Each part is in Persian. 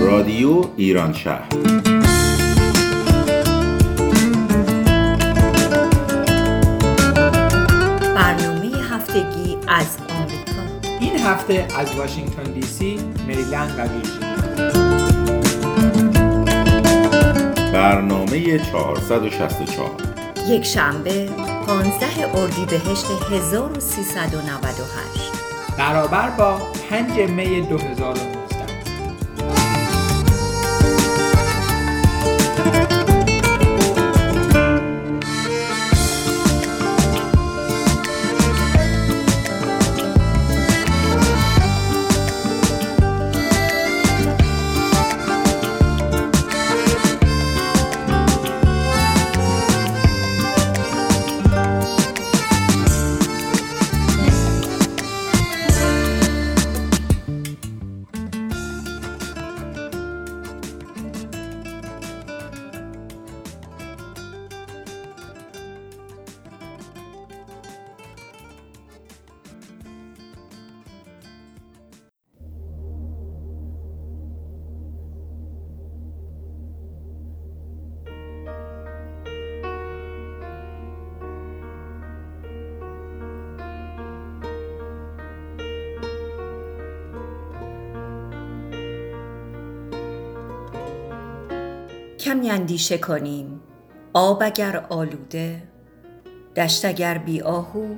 رادیو ایران شهر. هفته از واشنگتن دی سی، مریلند و ویرجینیا. برنامه 464 یک شنبه 15 اردیبهشت 1398 برابر با 5 می 2019 کمی اندیشه کنیم. آب اگر آلوده دشت اگر بی آهو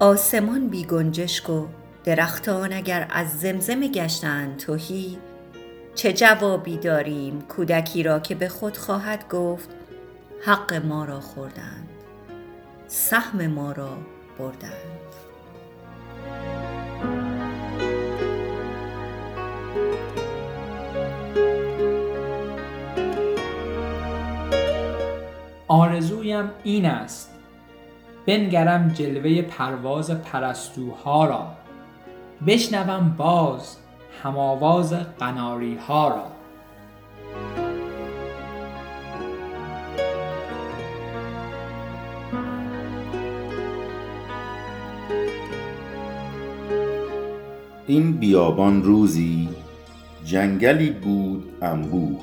آسمان بی گنجشک و درختان اگر از زمزمه گشتند تهی. چه جوابی داریم کودکی را که به خود خواهد گفت حق ما را خوردند سهم ما را بردند. آرزویم این است. بنگرم جلوه پرواز پرستوها را. بشنوم باز هماواز قناری ها را. این بیابان روزی جنگلی بود انبوه.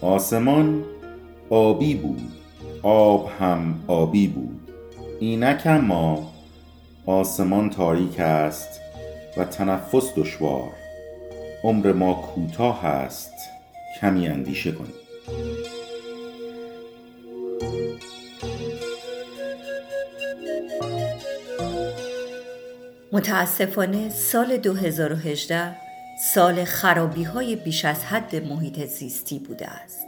آسمان آبی بود. آب هم آبی بود. اینک اما آسمان تاریک است و تنفس دشوار. عمر ما کوتاه است. کمی اندیشه کنیم. متاسفانه سال 2018 سال خرابی های بیش از حد محیط زیستی بوده است.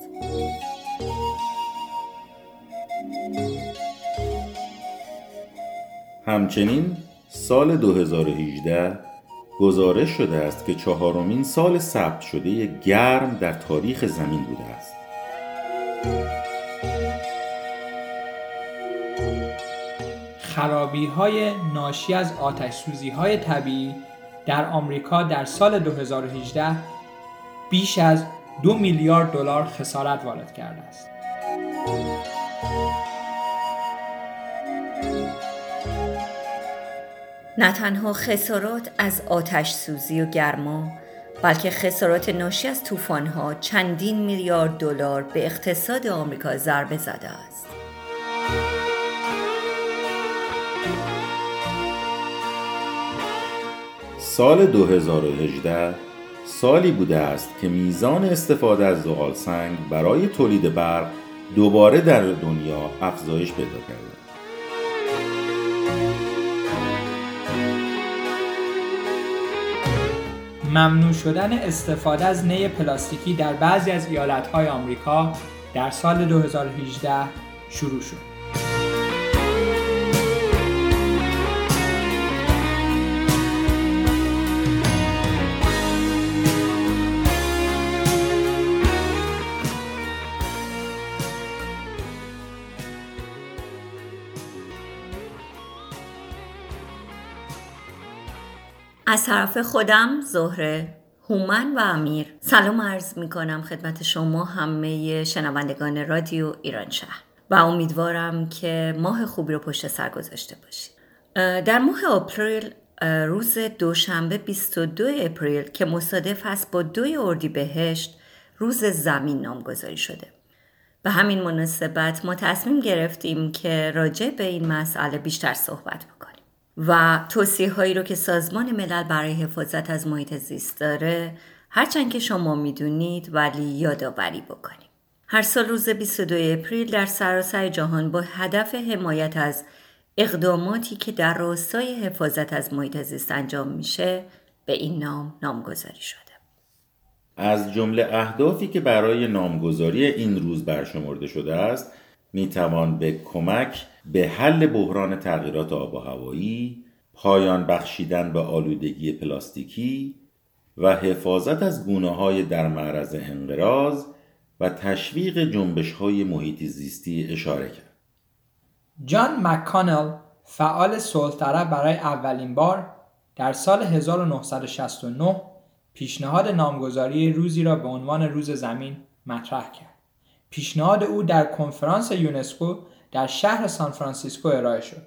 همچنین سال 2018 گزارش شده است که چهارمین سال ثبت شده گرم در تاریخ زمین بوده است. خرابی های ناشی از آتش سوزی های طبیعی در آمریکا در سال 2018 بیش از دو میلیارد دلار خسارت وارد کرده است. نه تنها خسارات از آتش سوزی و گرما بلکه خسارات ناشی از طوفان‌ها چندین میلیارد دلار به اقتصاد آمریکا ضربه زده است. سال 2018 سالی بوده است که میزان استفاده از زغال سنگ برای تولید برق دوباره در دنیا افزایش پیدا کرده. ممنوع شدن استفاده از نی پلاستیکی در بعضی از ایالت‌های آمریکا در سال 2018 شروع شد. از طرف خودم زهره هومن و امیر. سلام عرض می کنم خدمت شما همه شنوندگان رادیو ایران شهر. و امیدوارم که ماه خوبی رو پشت سر گذاشته باشید. در ماه آپریل روز دوشنبه 22 اپریل که مصادف هست با دوی اردی بهشت روز زمین نامگذاری شده. به همین مناسبت ما تصمیم گرفتیم که راجع به این مسئله بیشتر صحبت بکنیم. و توصیه هایی رو که سازمان ملل برای حفاظت از محیط زیست داره هرچند که شما می‌دونید ولی یادآوری بکنیم. هر سال روز 22 اپریل در سراسر جهان با هدف حمایت از اقداماتی که در راستای حفاظت از محیط زیست انجام میشه به این نام نامگذاری شده. از جمله اهدافی که برای نامگذاری این روز برشمرده شده است می توان به کمک به حل بحران تغییرات آب و هوایی، پایان بخشیدن به آلودگی پلاستیکی و حفاظت از گونه های در معرض انقراض و تشویق جنبش های محیط زیستی اشاره کرد. جان مکانل فعال صلح برای اولین بار در سال 1969 پیشنهاد نامگذاری روزی را به عنوان روز زمین مطرح کرد. پیشنهاد او در کنفرانس یونسکو در شهر سان فرانسیسکو ارائه شد.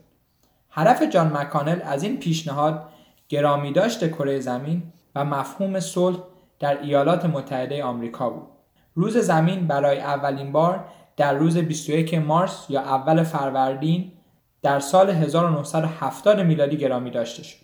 هدف جان مکانل از این پیشنهاد گرامی داشت کره زمین و مفهوم صلح در ایالات متحده آمریکا بود. روز زمین برای اولین بار در روز 21 مارس یا اول فروردین در سال 1970 میلادی گرامی داشته شد.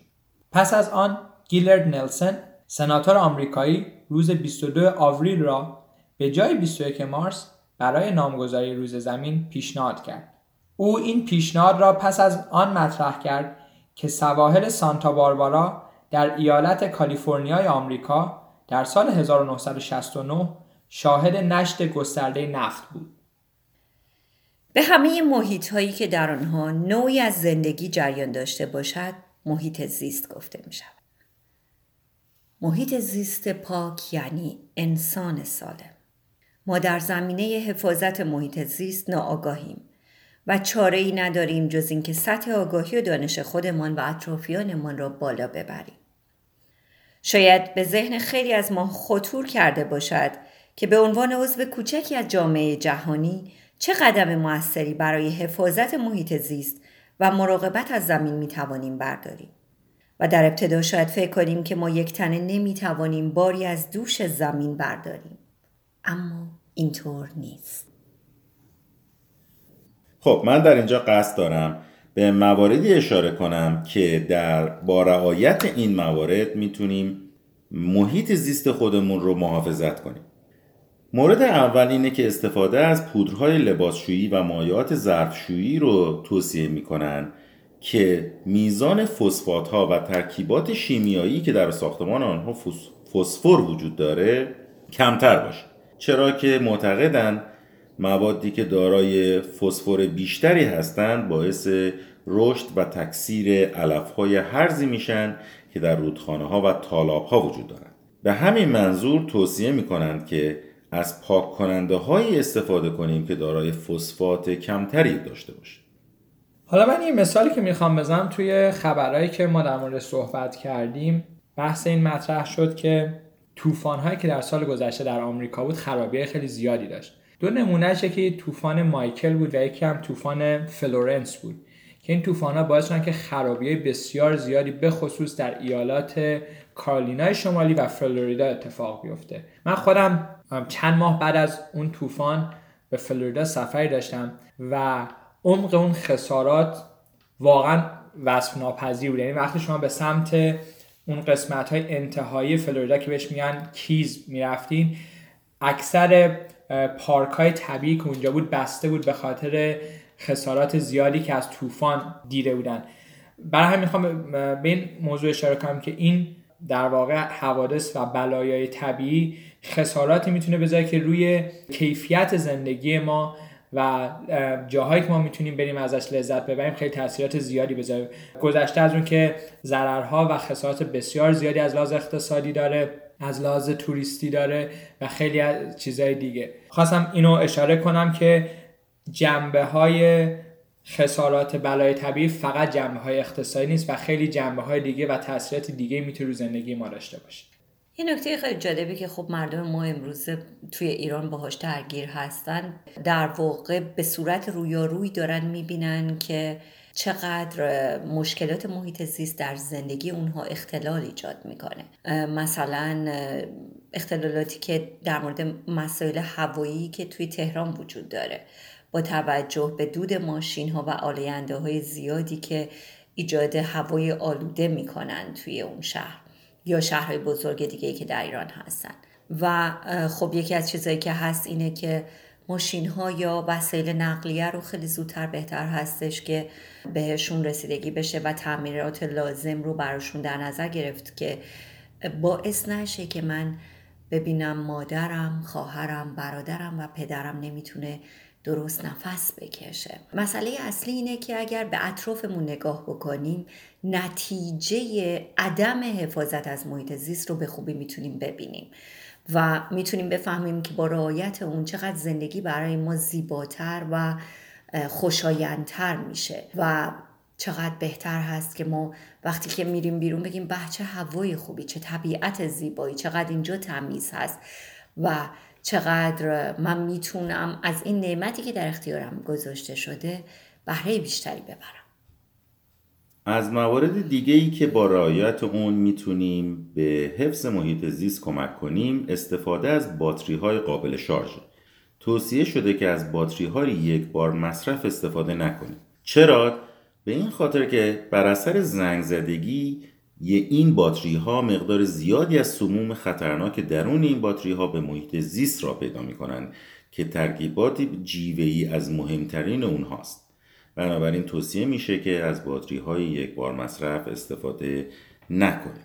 پس از آن گیلرد نلسن سناتور آمریکایی روز 22 آوریل را به جای 21 مارس برای نامگذاری روز زمین پیشنهاد کرد. او این پیشنهاد را پس از آن مطرح کرد که سواحل سانتا باربارا در ایالت کالیفرنیای آمریکا در سال 1969 شاهد نشت گسترده نفت بود. به همه محیط هایی که در آنها نوعی از زندگی جریان داشته باشد محیط زیست گفته می شود. محیط زیست پاک یعنی انسان سالم. ما در زمینه حفاظت محیط زیست ناآگاهیم و چاره ای نداریم جز اینکه سطح آگاهی و دانش خودمان و اطرافیانمان را بالا ببریم. شاید به ذهن خیلی از ما خطور کرده باشد که به عنوان عضو کوچکی از جامعه جهانی چه قدم موثری برای حفاظت محیط زیست و مراقبت از زمین می توانیم برداریم. و در ابتدا شاید فکر کنیم که ما یک تنه نمی توانیم باری از دوش زمین برداریم. اما اینطور نیست. خب من در اینجا قصد دارم به مواردی اشاره کنم که در با رعایت این موارد می‌تونیم محیط زیست خودمون رو محافظت کنیم مورد اول اینه که استفاده از پودرهای لباسشویی و مایعات ظرفشویی رو توصیه می‌کنن که میزان فسفات ها و ترکیبات شیمیایی که در ساختمان آنها فسفر وجود داره کمتر باشه چرا که معتقدند موادی که دارای فسفر بیشتری هستند باعث رشد و تکثیر علف های هرزی میشن که در رودخانه ها و تالاب ها وجود دارند. به همین منظور توصیه می کنند که از پاک کننده های استفاده کنیم که دارای فسفات کمتری داشته باشه حالا من این مثالی که می‌خوام بزنم توی خبرهایی که ما در مورد صحبت کردیم بحث این مطرح شد که طوفان هایی که در سال گذشته در آمریکا بود خرابی خیلی زیادی داشت. دو نمونهش که طوفان مایکل بود و یکی هم طوفان فلورنس بود. که این طوفان ها باعث شدن که خرابی بسیار زیادی به خصوص در ایالات کارولینای شمالی و فلوریدا اتفاق بیفته. من خودم چند ماه بعد از اون طوفان به فلوریدا سفری داشتم و عمق اون خسارات واقعا وصف ناپذیر بود. یعنی وقتی شما به سمت اون قسمت های انتهایی فلوریدا که بهش میگن کیز می‌رفتین اکثر پارک های طبیعی که اونجا بود بسته بود به خاطر خسارات زیادی که از طوفان دیده بودن. برای همین می‌خوام به این موضوع اشاره کنم که این در واقع حوادث و بلایای طبیعی خساراتی می‌تونه بذاره که روی کیفیت زندگی ما و جاهایی که ما می‌تونیم بریم ازش لذت ببریم خیلی تاثیرات زیادی بذاره. گذشته از اون که ضررها و خسارات بسیار زیادی از لحاظ اقتصادی داره از لحاظ توریستی داره و خیلی از چیزهای دیگه. خواستم اینو اشاره کنم که جنبه های خسارات بلای طبیعی فقط جنبه های اقتصادی نیست و خیلی جنبه های دیگه و تاثیرات دیگه می‌تونه رو زندگی ما داشته باشه. یه نکته خیلی جالبی که خب مردم ما امروز توی ایران باهاش درگیر هستن. در واقع به صورت رویاروی دارن می‌بینن که چقدر مشکلات محیط زیست در زندگی اونها اختلال ایجاد می‌کنه. مثلا اختلالاتی که در مورد مسائل هوایی که توی تهران وجود داره. با توجه به دود ماشین ها و آلینده های زیادی که ایجاد هوای آلوده می‌کنن توی اون شهر. یا شهرهای بزرگ دیگه که در ایران هستن. و خب یکی از چیزهایی که هست اینه که ماشین ها یا وسایل نقلیه رو خیلی زودتر بهتر هستش که بهشون رسیدگی بشه و تعمیرات لازم رو براشون در نظر گرفت که باعث نشه که من ببینم مادرم، خواهرم، برادرم و پدرم نمی‌تونه درست نفس بکشه. مسئله اصلی اینه که اگر به اطرافمون نگاه بکنیم نتیجه عدم حفاظت از محیط زیست رو به خوبی می‌تونیم ببینیم و می‌تونیم بفهمیم که با رعایت اون چقدر زندگی برای ما زیباتر و خوشایندتر میشه و چقدر بهتر هست که ما وقتی که میریم بیرون بگیم به چه هوای خوبی چه طبیعت زیبایی چقدر اینجا تمیز هست. و چقدر من می‌تونم از این نعمتی که در اختیارم گذاشته شده بهره بیشتری ببرم. از موارد دیگه ای که با رعایت اون می‌تونیم به حفظ محیط زیست کمک کنیم استفاده از باتری های قابل شارژ توصیه شده که از باتری های یک بار مصرف استفاده نکنیم. چرا؟ به این خاطر که بر اثر زنگ زدگی این باتری ها مقدار زیادی از سموم خطرناک درون این باتری ها به محیط زیست را پیدا می کنند که ترکیبات جیوهی از مهمترین اونهاست. بنابراین توصیه میشه که از باتری های یک بار مصرف استفاده نکنیم.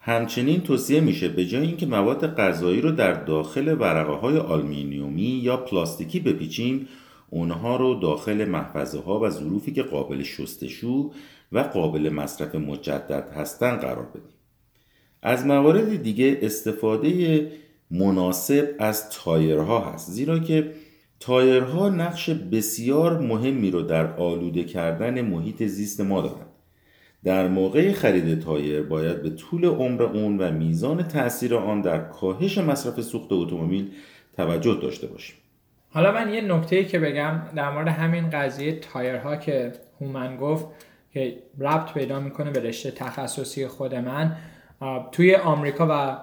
همچنین توصیه میشه به جای اینکه مواد غذایی رو در داخل ورقه های آلمینیومی یا پلاستیکی بپیچیم اونها رو داخل محفظه ها و ظروفی که قابل شستشو و قابل مصرف مجدد هستن قرار بدیم. از موارد دیگه استفاده مناسب از تایرها هست زیرا که تایرها نقش بسیار مهمی رو در آلوده کردن محیط زیست ما دارند در موقع خرید تایر باید به طول عمر اون و میزان تاثیر آن در کاهش مصرف سوخت اتومبیل توجه داشته باشیم. حالا من یه نکته که بگم در مورد همین قضیه تایرها که هومن گفت که ربط پیدا می‌کنه به رشته تخصصی خود من. توی آمریکا و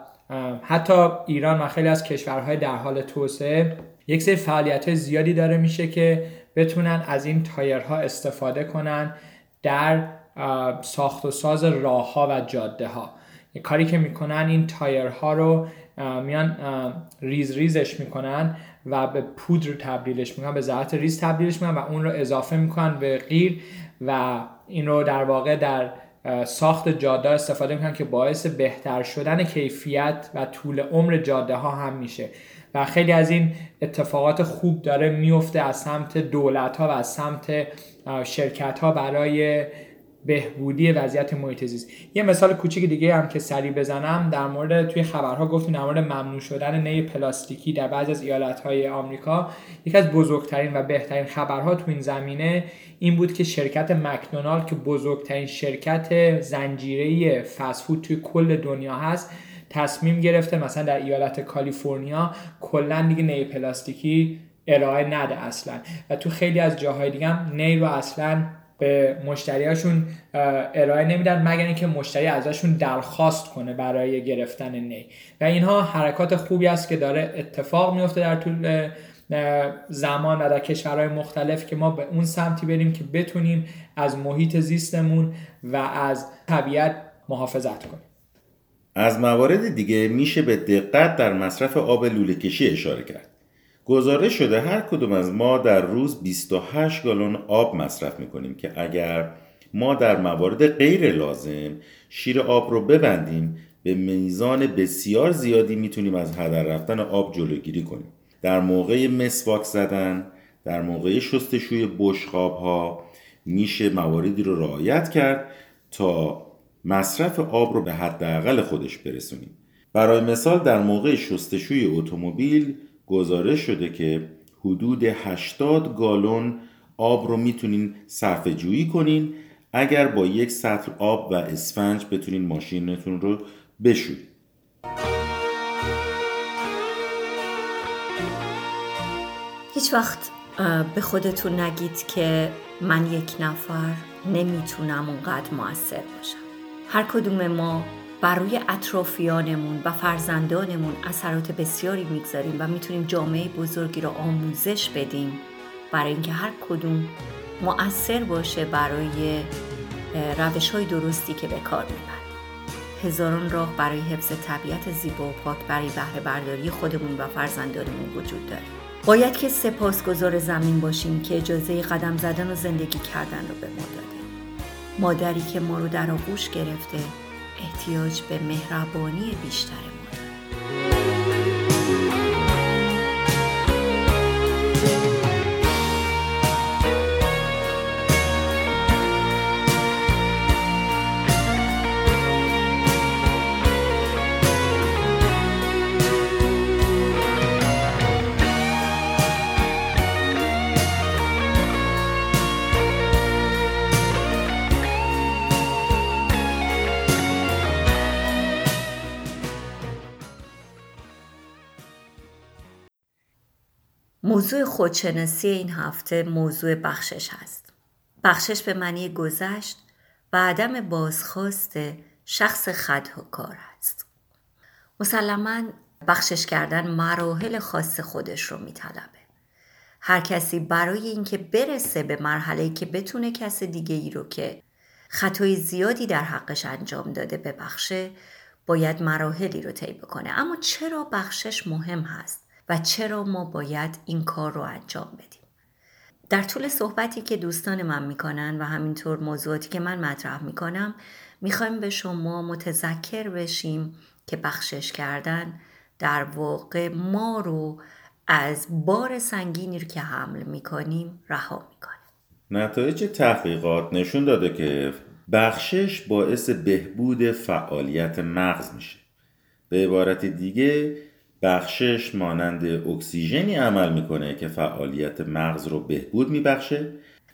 حتی ایران و خیلی از کشورهای در حال توسعه یک سری فعالیت زیادی داره میشه که بتونن از این تایرها استفاده کنن در ساخت و ساز راه ها و جاده ها کاری که می‌کنن این تایرها رو میان ریز ریزش می‌کنن و به پودر تبدیلش می‌کنن به ذرات ریز تبدیلش می‌کنن و اون رو اضافه می‌کنن به غیر. و این رو در واقع در ساخت جاده استفاده می‌کنن که باعث بهتر شدن کیفیت و طول عمر جاده ها هم میشه. و خیلی از این اتفاقات خوب داره میفته از سمت دولت ها و از سمت شرکت ها برای بهبودی وضعیت محیط زیست. یه مثال کوچیک دیگه هم که سریع بزنم در مورد توی خبرها گفتیم در مورد ممنوع شدن نی پلاستیکی در بعضی از ایالت های آمریکا. یکی از بزرگترین و بهترین خبرها تو این زمینه این بود که شرکت مکدونالد که بزرگترین شرکت زنجیره فسفود توی کل دنیا هست تصمیم گرفته مثلا در ایالت کالیفرنیا کلا دیگه نی پلاستیکی ارائه نده اصلا. و تو خیلی از جاهای دیگه هم نی رو اصلا به مشتریاشون ارائه نمیدن مگر اینکه مشتری ازشون درخواست کنه برای گرفتن نی. و اینها حرکات خوبی است که داره اتفاق میفته در طول زمان و در کشورهای مختلف که ما به اون سمتی بریم که بتونیم از محیط زیستمون و از طبیعت محافظت کنیم. از موارد دیگه میشه به دقت در مصرف آب لوله کشی اشاره کرد. گزارش شده هر کدوم از ما در روز 28 گالون آب مصرف می‌کنیم که اگر ما در موارد غیر لازم شیر آب رو ببندیم به میزان بسیار زیادی می‌تونیم از هدر رفتن آب جلوگیری کنیم. در موقع مسواک زدن در موقع شستشوی بشخاب ها میشه مواردی رو رعایت کرد تا مصرف آب رو به حداقل خودش برسونیم. برای مثال در موقع شستشوی اتومبیل گزارش شده که حدود 80 گالون آب رو می‌تونین صرف جویی کنین. اگر با یک سطل آب و اسفنج بتونین ماشینتون رو بشویید هیچ وقت به خودتون نگید که من یک نفر نمی‌تونم اونقدر موثر باشم. هر کدوم ما بر روی اطرافیانمون و فرزندانمون اثرات بسیاری می‌گذاریم و می‌تونیم جامعه بزرگی رو آموزش بدیم. برای اینکه هر کدوم مؤثر باشه برای روش های درستی که به کار می‌بریم هزاران راه برای حفظ طبیعت زیبا و پاک برای بهره برداری خودمون و فرزندانمون وجود داره. باید که سپاسگزار زمین باشیم که اجازه قدم زدن و زندگی کردن رو به ما داده. مادری که ما رو در آغوش گرفته احتیاج به مهربانی بیشتر ما موضوع خودشناسی این هفته موضوع بخشش هست. بخشش به معنی گذشت و عدم بازخواست شخص کار است. مسلما بخشش کردن مراحل خاص خودش رو میطلبه. هر کسی برای اینکه برسه به مرحله که بتونه کس دیگه ای رو که خطای زیادی در حقش انجام داده ببخشه باید مراحلی رو طی بکنه اما چرا بخشش مهم هست و چرا ما باید این کار رو انجام بدیم. در طول صحبتی که دوستان من می‌کنن و همینطور موضوعاتی که من مطرح می‌کنم می‌خوایم به شما متذکر بشیم که بخشش کردن در واقع ما رو از بار سنگینی که حمل می‌کنیم رها می‌کنه. نتایج تحقیقات نشون داده که بخشش باعث بهبود فعالیت مغز میشه. به عبارت دیگه بخشش مانند اکسیژنی عمل می‌کنه که فعالیت مغز رو بهبود میبخشه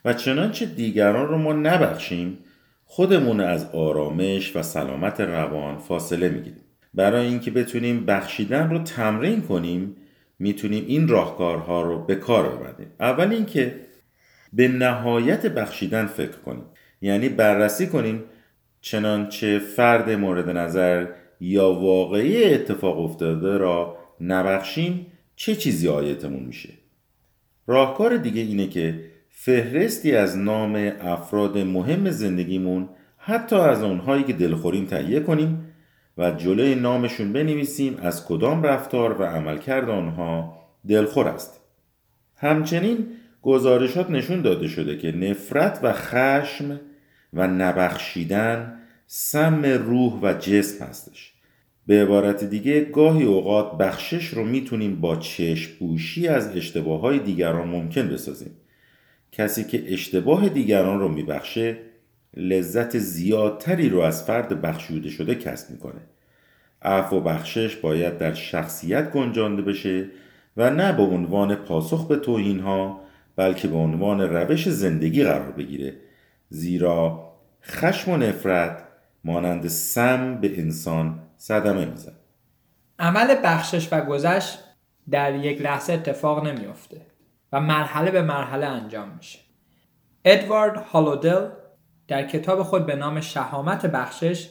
و چنانچه دیگران رو ما نبخشیم خودمون از آرامش و سلامت روان فاصله می‌گیریم. برای اینکه بتونیم بخشیدن رو تمرین کنیم می‌تونیم این راهکارها رو به کار ببریم اول اینکه به نهایت بخشیدن فکر کنیم. یعنی بررسی کنیم چنانچه فرد مورد نظر یا واقعی اتفاق افتاده را نبخشیم چه چیزی آیتمون میشه؟ راهکار دیگه اینه که فهرستی از نام افراد مهم زندگیمون حتی از اونهایی که دلخوریم تهیه کنیم و جلوی نامشون بنویسیم از کدام رفتار و عملکرد آنها دلخور است. همچنین گزارشات نشون داده شده که نفرت و خشم و نبخشیدن سم روح و جسم هستش. به عبارت دیگه گاهی اوقات بخشش رو می‌تونیم با چشم بوشی از اشتباه های دیگران ممکن بسازیم. کسی که اشتباه دیگران رو میبخشه لذت زیادتری رو از فرد بخشوده شده کسب می‌کنه. عفو و بخشش باید در شخصیت گنجانده بشه و نه به عنوان پاسخ به توهین ها بلکه به عنوان روش زندگی قرار بگیره. زیرا خشم و نفرت مانند سم به انسان صدمه میزن عمل بخشش و گذشت در یک لحظه اتفاق نمیافته و مرحله به مرحله انجام میشه. ادوارد هالودل در کتاب خود به نام شهامت بخشش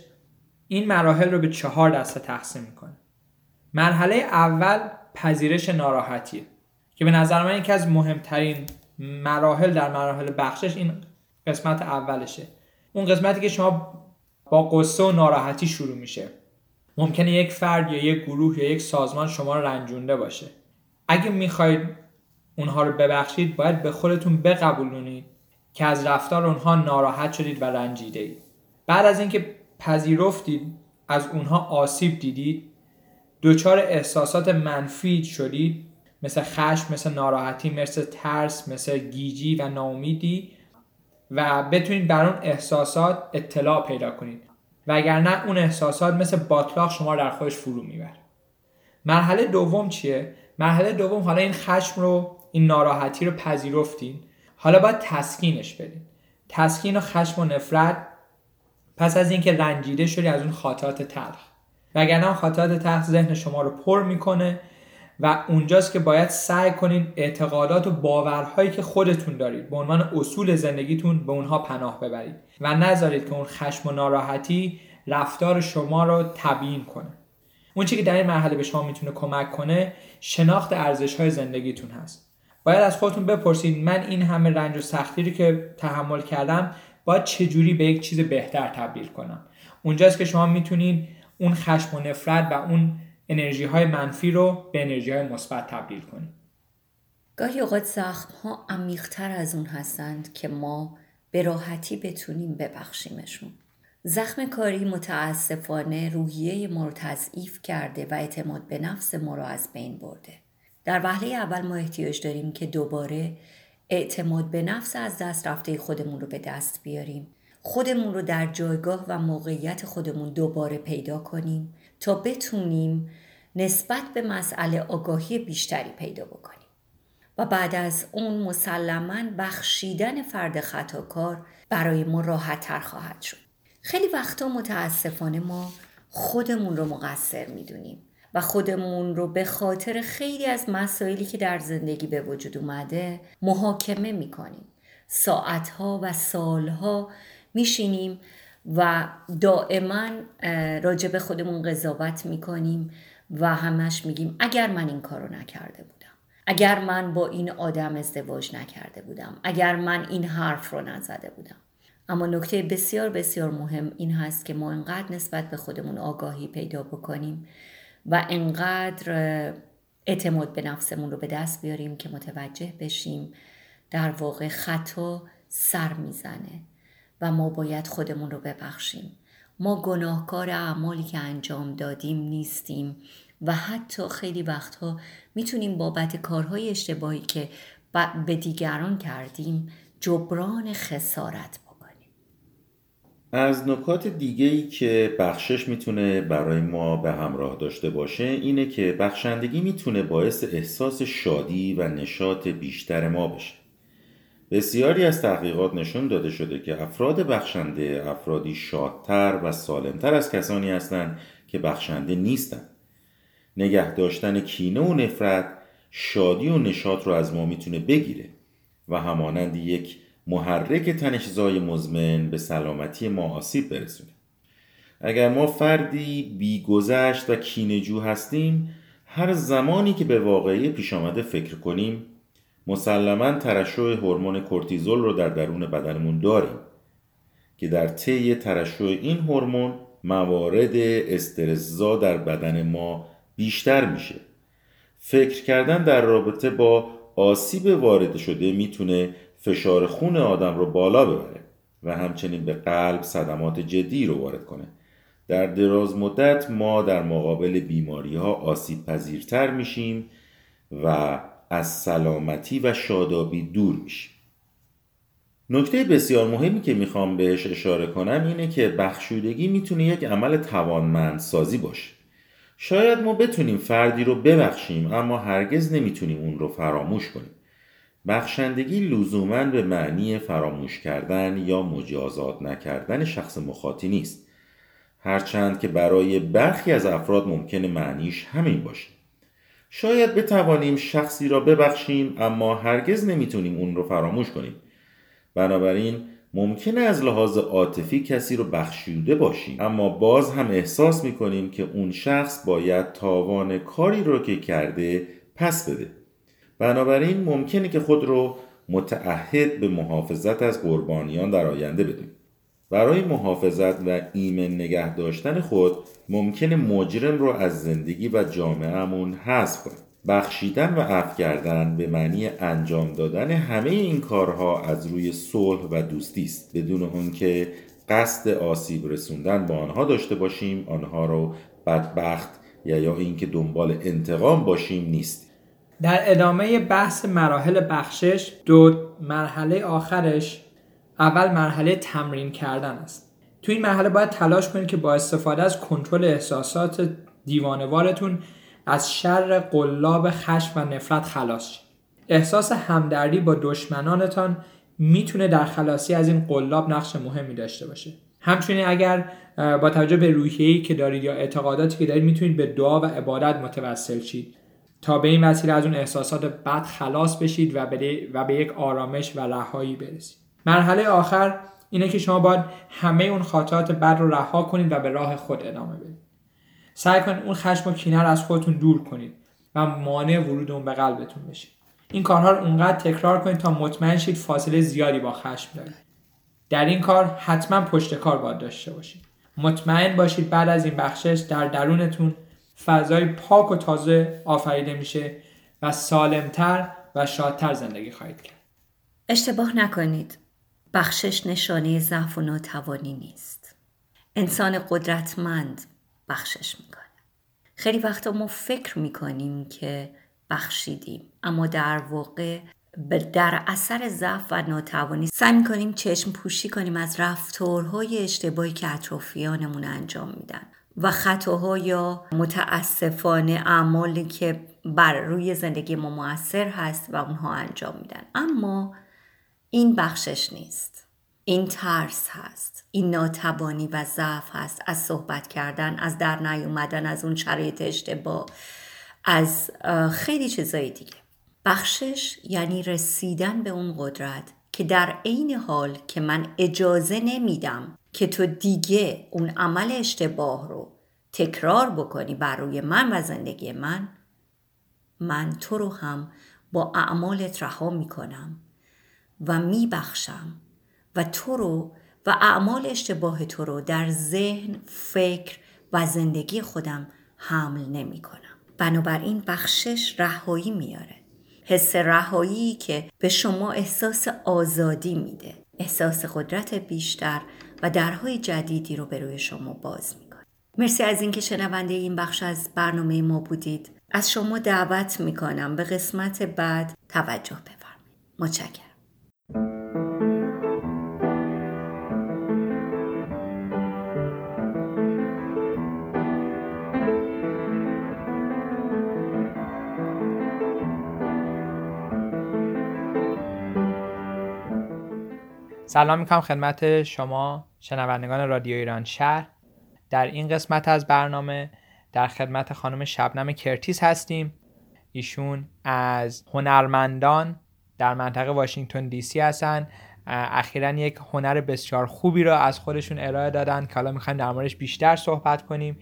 این مراحل رو به چهار دسته تقسیم می‌کنه. مرحله اول پذیرش ناراحتیه که به نظر من یکی از مهمترین مراحل در مراحل بخشش این قسمت اولشه. اون قسمتی که شما با قصه و ناراحتی شروع میشه. ممکنه یک فرد یا یک گروه یا یک سازمان شما رو رنجونده باشه. اگه می‌خواید اونها رو ببخشید باید به خودتون بقبولونید که از رفتار اونها ناراحت شدید و رنجیده اید بعد از اینکه پذیرفتید از اونها آسیب دیدید دچار احساسات منفی شدید مثل خشم مثل ناراحتی مثل ترس مثل گیجی و ناامیدی و بتونید بر اون احساسات اطلاع پیدا کنید. وگرنه اون احساسات مثل باطلاق شما در خودش فرو می‌بره. مرحله دوم چیه؟ مرحله دوم حالا این خشم رو این ناراحتی رو پذیرفتین. حالا باید تسکینش بدین. تسکین و خشم و نفرت پس از اینکه رنجیده شدی از اون خاطرات تلخ. وگرنه خاطرات تلخ ذهن شما رو پر می‌کنه. و اونجاست که باید سعی کنین اعتقادات و باورهایی که خودتون دارید به عنوان اصول زندگیتون به اونها پناه ببرید و نذارید که اون خشم و ناراحتی رفتار شما رو تبیین کنه. اون چی که در این مرحله به شما می‌تونه کمک کنه شناخت ارزش های زندگیتون هست. باید از خودتون بپرسید من این همه رنج و سختی رو که تحمل کردم باید چجوری به یک چیز بهتر تبدیل کنم. اونجاست که شما می‌تونید اون خشم و نفرت و اون انرژی های منفی رو به انرژی های مثبت تبدیل کنید گاهی اوقات زخم ها عمیقتر از اون هستند که ما به راحتی بتونیم ببخشیمشون. زخم کاری متاسفانه روحیه ما رو تضعیف کرده و اعتماد به نفس ما رو از بین برده. در وهله اول ما احتیاج داریم که دوباره اعتماد به نفس از دست رفته خودمون رو به دست بیاریم. خودمون رو در جایگاه و موقعیت خودمون دوباره پیدا کنیم. تا بتونیم نسبت به مسئله آگاهی بیشتری پیدا بکنیم. و بعد از اون مسلما بخشیدن فرد خطاکار برای ما راحت تر خواهد شد. خیلی وقتا متاسفانه ما خودمون رو مقصر می‌دونیم و خودمون رو به خاطر خیلی از مسائلی که در زندگی به وجود اومده محاکمه می‌کنیم. ساعتها و سالها میشینیم و دائما راجع به خودمون قضاوت می‌کنیم و همش میگیم اگر من این کارو نکرده بودم اگر من با این آدم ازدواج نکرده بودم اگر من این حرف رو نزده بودم. اما نکته بسیار بسیار مهم این هست که ما انقدر نسبت به خودمون آگاهی پیدا بکنیم و انقدر اعتماد به نفسمون رو به دست بیاریم که متوجه بشیم در واقع خطا سر می‌زنه. و ما باید خودمون رو ببخشیم. ما گناهکار اعمالی که انجام دادیم نیستیم و حتی خیلی وقتها می‌تونیم بابت کارهای اشتباهی که به دیگران کردیم جبران خسارت بکنیم. از نکات دیگه که بخشش می‌تونه برای ما به همراه داشته باشه اینه که بخشندگی می‌تونه باعث احساس شادی و نشاط بیشتر ما بشه. بسیاری از تحقیقات نشون داده شده که افراد بخشنده افرادی شادتر و سالمتر از کسانی هستند که بخشنده نیستند. نگه داشتن کینه و نفرت شادی و نشاط رو از ما می‌تونه بگیره و همانند یک محرک تنشزای مزمن به سلامتی ما آسیب برسونه. اگر ما فردی بیگذشت و کینجو هستیم هر زمانی که به واقعی پیش آمده فکر کنیم مسلما ترشح هورمون کورتیزول رو در درون بدنمون داریم که در طی ترشح این هورمون موارد استرسزا در بدن ما بیشتر میشه. فکر کردن در رابطه با آسیب وارد شده می‌تونه فشار خون آدم رو بالا ببره و همچنین به قلب صدمات جدی رو وارد کنه. در دراز مدت ما در مقابل بیماری ها آسیب پذیرتر میشیم و از سلامتی و شادابی دور میشیم نکته بسیار مهمی که می‌خوام بهش اشاره کنم اینه که بخشودگی می‌تونه یک عمل توانمندسازی باشه. شاید ما بتونیم فردی رو ببخشیم اما هرگز نمی‌تونیم اون رو فراموش کنیم. بخشندگی لزوما به معنی فراموش کردن یا مجازات نکردن شخص مخاطی نیست. هرچند که برای برخی از افراد ممکنه معنیش همین باشه. شاید بتوانیم شخصی را ببخشیم اما هرگز نمی‌تونیم اون رو فراموش کنیم. بنابراین ممکنه از لحاظ عاطفی کسی رو بخشیده باشیم. اما باز هم احساس می‌کنیم که اون شخص باید تاوان کاری رو که کرده پس بده. بنابراین ممکنه که خود رو متعهد به محافظت از قربانیان در آینده بدیم برای محافظت و ایمن نگه داشتن خود ممکن مجرم رو از زندگی و جامعهمون حذف کنیم. بخشیدن و عفو کردن به معنی انجام دادن همه این کارها از روی صلح و دوستی است. بدون که قصد آسیب رسوندن با آنها داشته باشیم آنها رو بدبخت یا یا اینکه دنبال انتقام باشیم نیست. در ادامه بحث مراحل بخشش دو مرحله آخرش اول مرحله تمرین کردن است. تو این مرحله باید تلاش کنید که با استفاده از کنترل احساسات دیوانوارتون از شر قلاب خشم و نفرت خلاص شید احساس همدردی با دشمنانتان می‌تونه در خلاصی از این قلاب نقش مهمی داشته باشه. همچنین اگر با توجه به روحیه‌ای که دارید یا اعتقاداتی که دارید می‌تونید به دعا و عبادت متوسل شید. تا به این وسیله از اون احساسات بد خلاص بشید و به, و به یک آرامش و رهایی برسید. مرحله آخر اینه که شما باید همه اون خاطرات بد رو رها کنید و به راه خود ادامه بدید. سعی کنید اون خشم و کینه رو از خودتون دور کنید و مانع ورود اون به قلبتون بشید. این کارها رو اونقدر تکرار کنید تا مطمئن شید فاصله زیادی با خشم دارید. در این کار حتما پشت کار باید داشته باشید. مطمئن باشید بعد از این بخشش در درونتون فضای پاک و تازه آفریده میشه و سالمتر و شادتر زندگی خواهید کرد. اشتباه نکنید. بخشش نشانه ضعف و ناتوانی نیست. انسان قدرتمند بخشش می‌کنه خیلی وقتا ما فکر می‌کنیم که بخشیدیم اما در واقع در اثر ضعف و ناتوانی سعی می‌کنیم چشم پوشی کنیم از رفتارهای اشتباهی که اطرافیانمون انجام میدن و خطاها یا متاسفانه اعمالی که بر روی زندگی ما موثر هست و اونها انجام میدن. اما این بخشش نیست. این ترس هست. این ناتوانی و ضعف هست از صحبت کردن از در نیومدن از اون شرایط اشتباه از خیلی چیزایی دیگه. بخشش یعنی رسیدن به اون قدرت که در عین حال که من اجازه نمیدم که تو دیگه اون عمل اشتباه رو تکرار بکنی بر روی من و زندگی من من تو رو هم با اعمالت رها می‌کنم. و میبخشم و تو رو و اعمال اشتباه تو رو در ذهن، فکر و زندگی خودم حمل نمی کنم. بنابراین بخشش رهایی میاره. حس رهایی که به شما احساس آزادی میده. احساس قدرت بیشتر و درهای جدیدی رو به روی شما باز می‌کنه. مرسی از اینکه شنونده این بخش از برنامه ما بودید. از شما دعوت می‌کنم به قسمت بعد توجه بفرمایید. متشکرم. سلام می‌کنم خدمت شما شنوندگان رادیو ایران شهر. در این قسمت از برنامه در خدمت خانم شبنم کرتیس هستیم. ایشون از هنرمندان در منطقه واشنگتن دی سی هستن. اخیرا یک هنر بسیار خوبی را از خودشون ارائه دادن که حالا می‌خوایم در موردش بیشتر صحبت کنیم.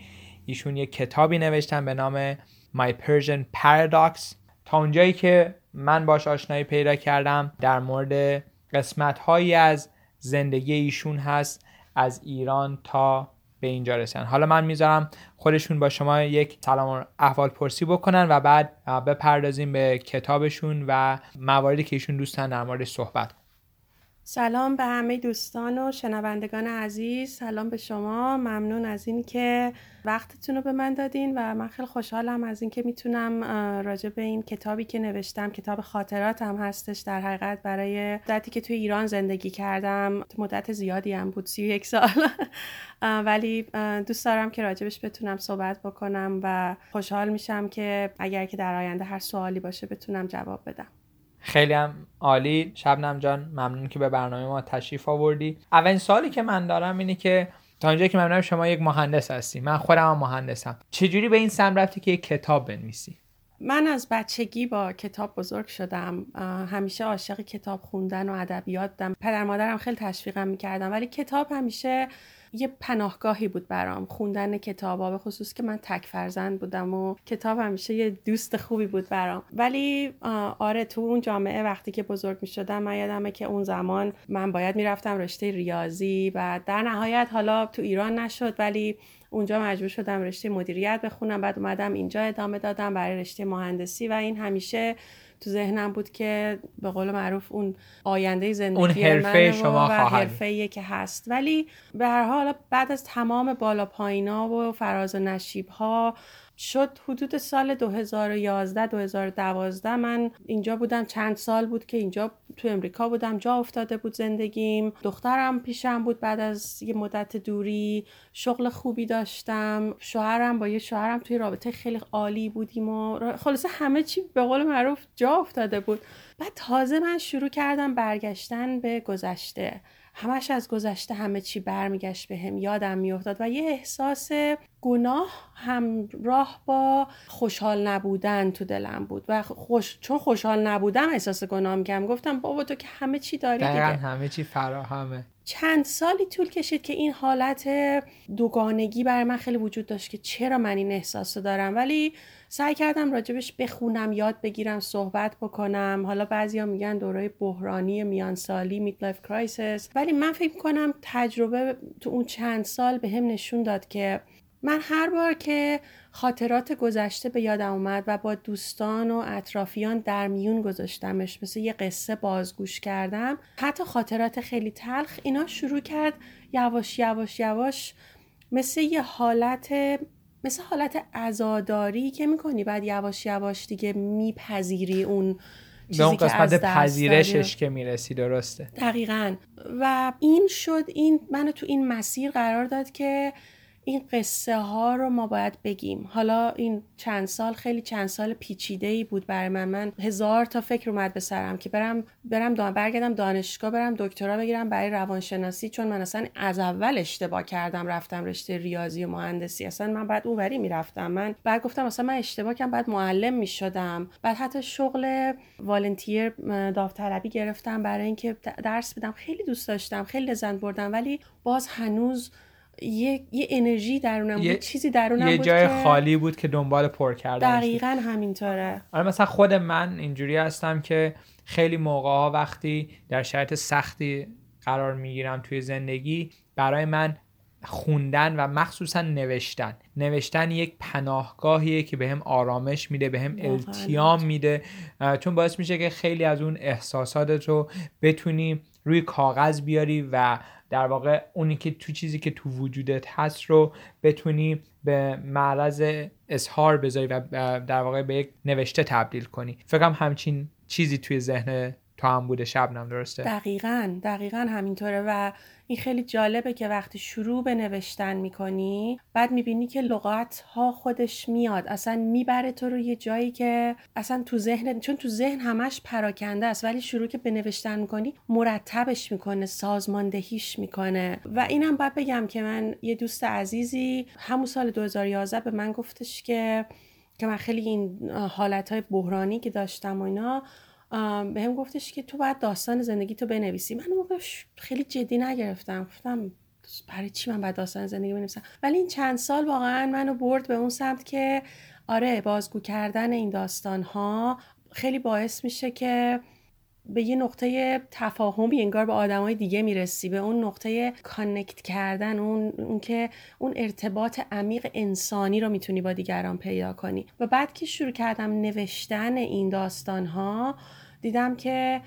ایشون یک کتابی نوشتن به نام My Persian Paradox. تا اونجایی که من باش آشنایی پیدا کردم در مورد قسمت هایی از زندگی ایشون هست از ایران تا به اینجا رسن حالا من می‌ذارم خودشون با شما یک سلام احوال پرسی بکنن و بعد بپردازیم به کتابشون و مواردی که ایشون دوستن در موردش صحبت سلام به همه دوستان و شنوندگان عزیز. سلام به شما. ممنون از این که وقتتون رو به من دادین و من خیلی خوشحالم از اینکه می‌تونم راجع به این کتابی که نوشتم کتاب خاطراتم هستش در حقیقت برای مدتی که توی ایران زندگی کردم مدت زیادی هم بود سی یک سال. ولی دوست دارم که راجبش بتونم صحبت بکنم و خوشحال میشم که اگر که در آینده هر سوالی باشه بتونم جواب بدم. خیلی هم عالی. شبنم جان ممنون که به برنامه ما تشریف آوردی. اولین سوالی که من دارم اینه که تا اینجایی که ممنونم شما یک مهندس هستی. من خودم هم مهندسم. چجوری به این سم رفتی که یک کتاب بنویسی؟ من از بچگی با کتاب بزرگ شدم. همیشه عاشق کتاب خوندن و ادبیات بودم. پدر مادرم خیلی تشویقم می‌کردم ولی کتاب همیشه یه پناهگاهی بود برام خوندن کتابا به خصوص که من تک فرزند بودم و کتاب همیشه یه دوست خوبی بود برام. ولی آره تو اون جامعه وقتی که بزرگ می شدم من یادمه که اون زمان من باید می‌رفتم رشته ریاضی و در نهایت حالا تو ایران نشد ولی اونجا مجبور شدم رشته مدیریت بخونم. بعد اومدم اینجا ادامه دادم برای رشته مهندسی و این همیشه تو ذهنم بود که به قول معروف اون آینده زندگی اون حرفه شما و حرفه که هست. ولی به هر حال بعد از تمام بالا پایینا و فراز و نشیب ها شد حدود سال 2011 2012 من اینجا بودم. چند سال بود که اینجا تو امریکا بودم. جا افتاده بود زندگیم. دخترم پیشم بود بعد از یه مدت دوری. شغل خوبی داشتم. شوهرم با یه شوهرم توی رابطه خیلی عالی بودیم و خلاصه همه چی به قول معروف جا افتاده بود. بعد تازه من شروع کردم برگشتن به گذشته. همش از گذشته همه چی برمیگشت به هم یادم میافتاد. و یه احساس گناه همراه با خوشحال نبودن تو دلم بود. و خوش... چون خوشحال نبودم احساس گناه می‌کردم. گفتم بابا تو که همه چی داری دیگه. همه چی فراهمه. چند سالی طول کشید که این حالت دوگانگی برای من خیلی وجود داشت که چرا من این احساس رو دارم. ولی سعی کردم راجبش بخونم یاد بگیرم صحبت بکنم. حالا بعضیا میگن دوره بحرانی میان سالی midlife crisis ولی من فکر کنم تجربه تو اون چند سال به هم نشون داد که من هر بار که خاطرات گذشته به یادم اومد و با دوستان و اطرافیان در میون گذاشتمش مثل یه قصه بازگوش کردم حتی خاطرات خیلی تلخ اینا شروع کرد یواش یواش یواش مثل یه حالت مثل حالت ازاداری که می‌کنی بعد یواش یواش دیگه میپذیری اون به اون قسمت پذیرشش که می‌رسی درسته. دقیقا. و این شد این منو تو این مسیر قرار داد که این قصه ها رو ما باید بگیم. حالا این چند سال خیلی چند سال پیچیده ای بود برای من. من هزار تا فکر اومد به سرم که برم برم دان برگردم دانشگاه برم دکترا بگیرم برای روانشناسی چون من اصلا از اول اشتباه کردم رفتم رشته ریاضی و مهندسی. اصلا من بعد اونوری می‌رفتم. من بعد گفتم اصلا من اشتباه کردم بعد معلم می‌شدم. بعد حتی شغل والنتیر داوطلبی گرفتم برای اینکه درس بدم. خیلی دوست داشتم خیلی لذت بردم. ولی باز هنوز یه, یه انرژی درونم بود چیزی درونم یه بود جای که خالی بود که دنبال پر کردن دقیقا همینطوره. آره مثلا خود من اینجوری هستم که خیلی موقع ها وقتی در شرایط سختی قرار می‌گیرم توی زندگی برای من خوندن و مخصوصا نوشتن. نوشتن یک پناهگاهیه که بهم به آرامش میده بهم به التیام میده چون باعث میشه که خیلی از اون احساساتت رو بتونی روی کاغذ بیاری و در واقع اونی که تو چیزی که تو وجودت هست رو بتونی به معرض اظهار بذاری و در واقع به یک نوشته تبدیل کنی. فکرم همچین چیزی توی ذهن تو هم بوده شبنم درسته؟ دقیقا دقیقا همینطوره و این خیلی جالبه که وقتی شروع به نوشتن می‌کنی بعد می‌بینی که لغات ها خودش میاد. اصلا می‌بره تو رو یه جایی که اصلا تو ذهن چون تو ذهن همش پراکنده است ولی شروع که به نوشتن می‌کنی مرتبش می‌کنه سازماندهیش می‌کنه. و اینم باید بگم که من یه دوست عزیزی همون سال 2011 به من گفتش که که من خیلی این حالت های بحرانی که داشتم و اینا به هم گفتش که تو باید داستان زندگی تو بنویسی. من موقع خیلی جدی نگرفتم. گفتم برای چی من باید داستان زندگی بنویسم؟ ولی این چند سال واقعا منو برد به اون سمت که آره بازگو کردن این داستان ها خیلی باعث میشه که به یه نقطه تفاهمی انگار به آدمای دیگه می‌رسی به اون نقطه کانکت کردن اون, اون که اون ارتباط عمیق انسانی رو می‌تونی با دیگران پیدا کنی. و بعد که شروع کردم نوشتن این داستان ها دیدم که